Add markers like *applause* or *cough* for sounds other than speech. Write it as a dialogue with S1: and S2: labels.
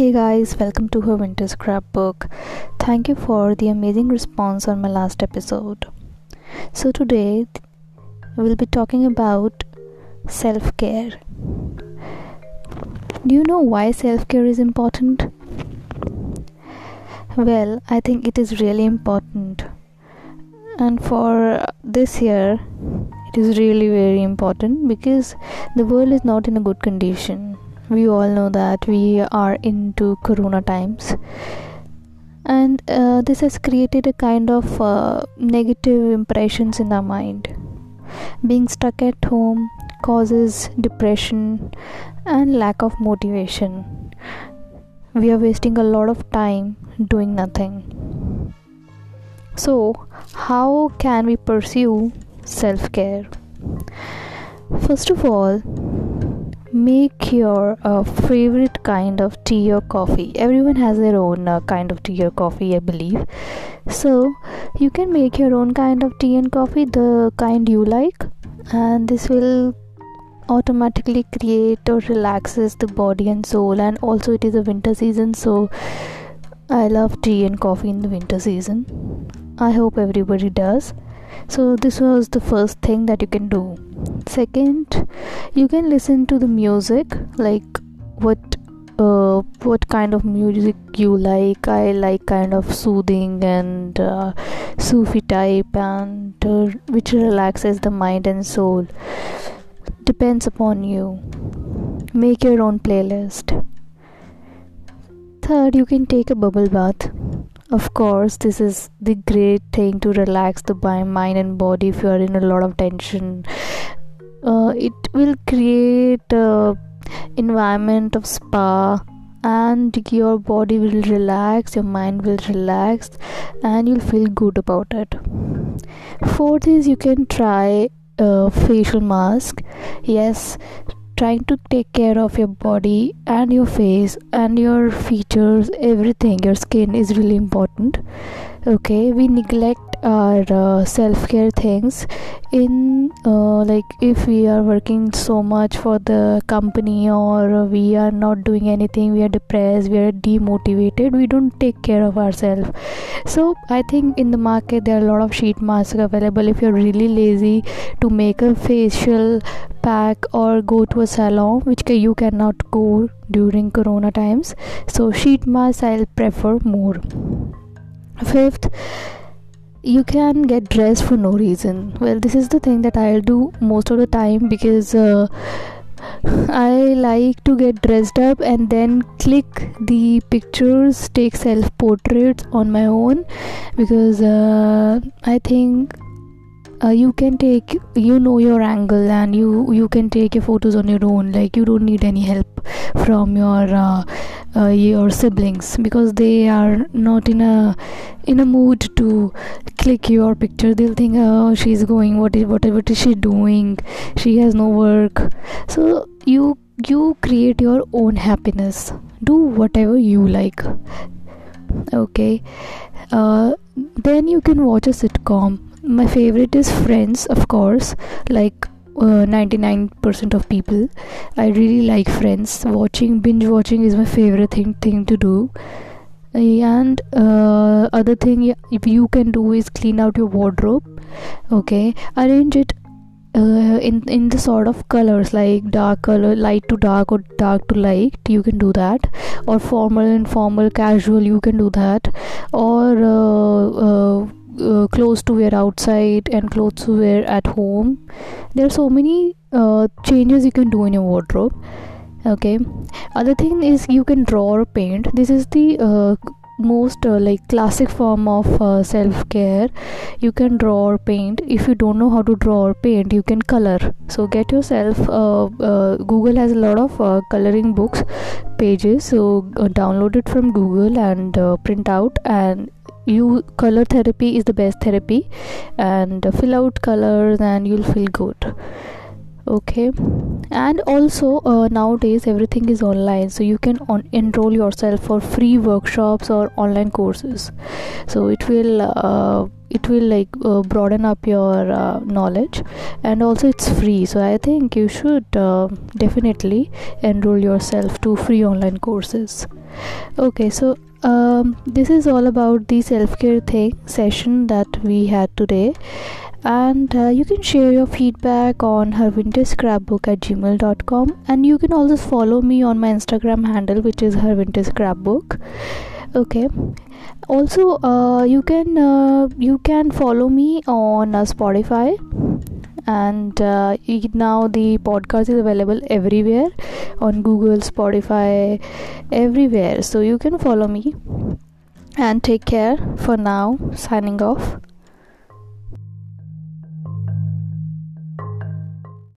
S1: Hey guys, welcome to her vintage scrapbook. Thank you for the amazing response on my last episode. So, today we'll be talking about self care. Do you know why self care is important? Well, I think it is really important, and for this year, it is really very important because the world is not in a good condition we all know that we are into corona times. And uh, this has created a kind of uh, negative impressions in our mind. Being stuck at home causes depression and lack of motivation. We are wasting a lot of time doing nothing. So how can we pursue self care first of all make your uh, favorite kind of tea or coffee. Everyone has their own uh, kind of tea or coffee i believe. So you can make your own kind of tea and coffee the kind you like and this will automatically create or relaxes the body and soul and also it is a winter season so i love tea and coffee in the winter season. I hope everybody does so this was the first thing that you can do. Second you can listen to the music like what uh, what kind of music you like. I like kind of soothing and uh, sufi type and uh, which relaxes the mind and soul. Depends upon you. Make your own playlist. Third you can take a bubble bath of course this is the great thing to relax the mind and body if you are in a lot of tension. Uh, it will create a environment of spa and your body will relax your mind will relax and you'll feel good about it. Fourth is you can try a facial mask. Yes trying to take care of your body and your face and your features everything. Your skin is really important okay we neglect our uh, self-care things in uh, like if we are working so much for the company or we are not doing anything we are depressed we are demotivated we don't take care of ourselves. So i think in the market there are a lot of sheet masks available. If you're really lazy to make a facial pack or go to a salon which you cannot go during corona times so sheet masks i'll prefer more fifth you can get dressed for no reason. Well this is the thing that i'll do most of the time because uh, *laughs* i like to get dressed up and then click the pictures take self portraits on my own because uh, i think uh, you can take you know your angle and you you can take your photos on your own. Like you don't need any help from your uh, uh, your siblings because they are not in a in a mood to click your picture. They'll think oh she's going what is whatever what is she doing? She has no work. So you you create your own happiness. Do whatever you like. Okay? Uh, then you can watch a sitcom. My favorite is friends of course. Like uh, 99% of people. I really like friends. Watching binge watching is my favorite thing thing to do. And uh, other thing if you can do is clean out your wardrobe okay? Arrange it uh, in in the sort of colors like dark color light to dark or dark to light you can do that. Or formal informal casual you can do that. Or uh, clothes to wear outside and clothes to wear at home. There are so many uh, changes you can do in your wardrobe okay? Other thing is you can draw or paint. This is the uh, most uh, like classic form of uh, self care you can draw or paint. If you don't know how to draw or paint you can color. So get yourself uh, uh google has a lot of uh, coloring books pages. So uh, download it from google and print out. And you color therapy is the best therapy. And fill out colors and you'll feel good okay. And also uh, nowadays everything is online so you can on- enroll yourself for free workshops or online courses. So it will uh, it will like uh, broaden up your uh, knowledge. And also it's free so i think you should uh, definitely enroll yourself to free online courses. Okay so um, this is all about the self-care thing session that we had today and uh, you can share your feedback on her vintage scrapbook at gmail.com and you can also follow me on my instagram handle which is her vintage scrapbook. Okay. Also uh, you can uh, you can follow me on uh, spotify. And uh, now the podcast is available everywhere on google spotify everywhere. So you can follow me. And take care for now. Signing off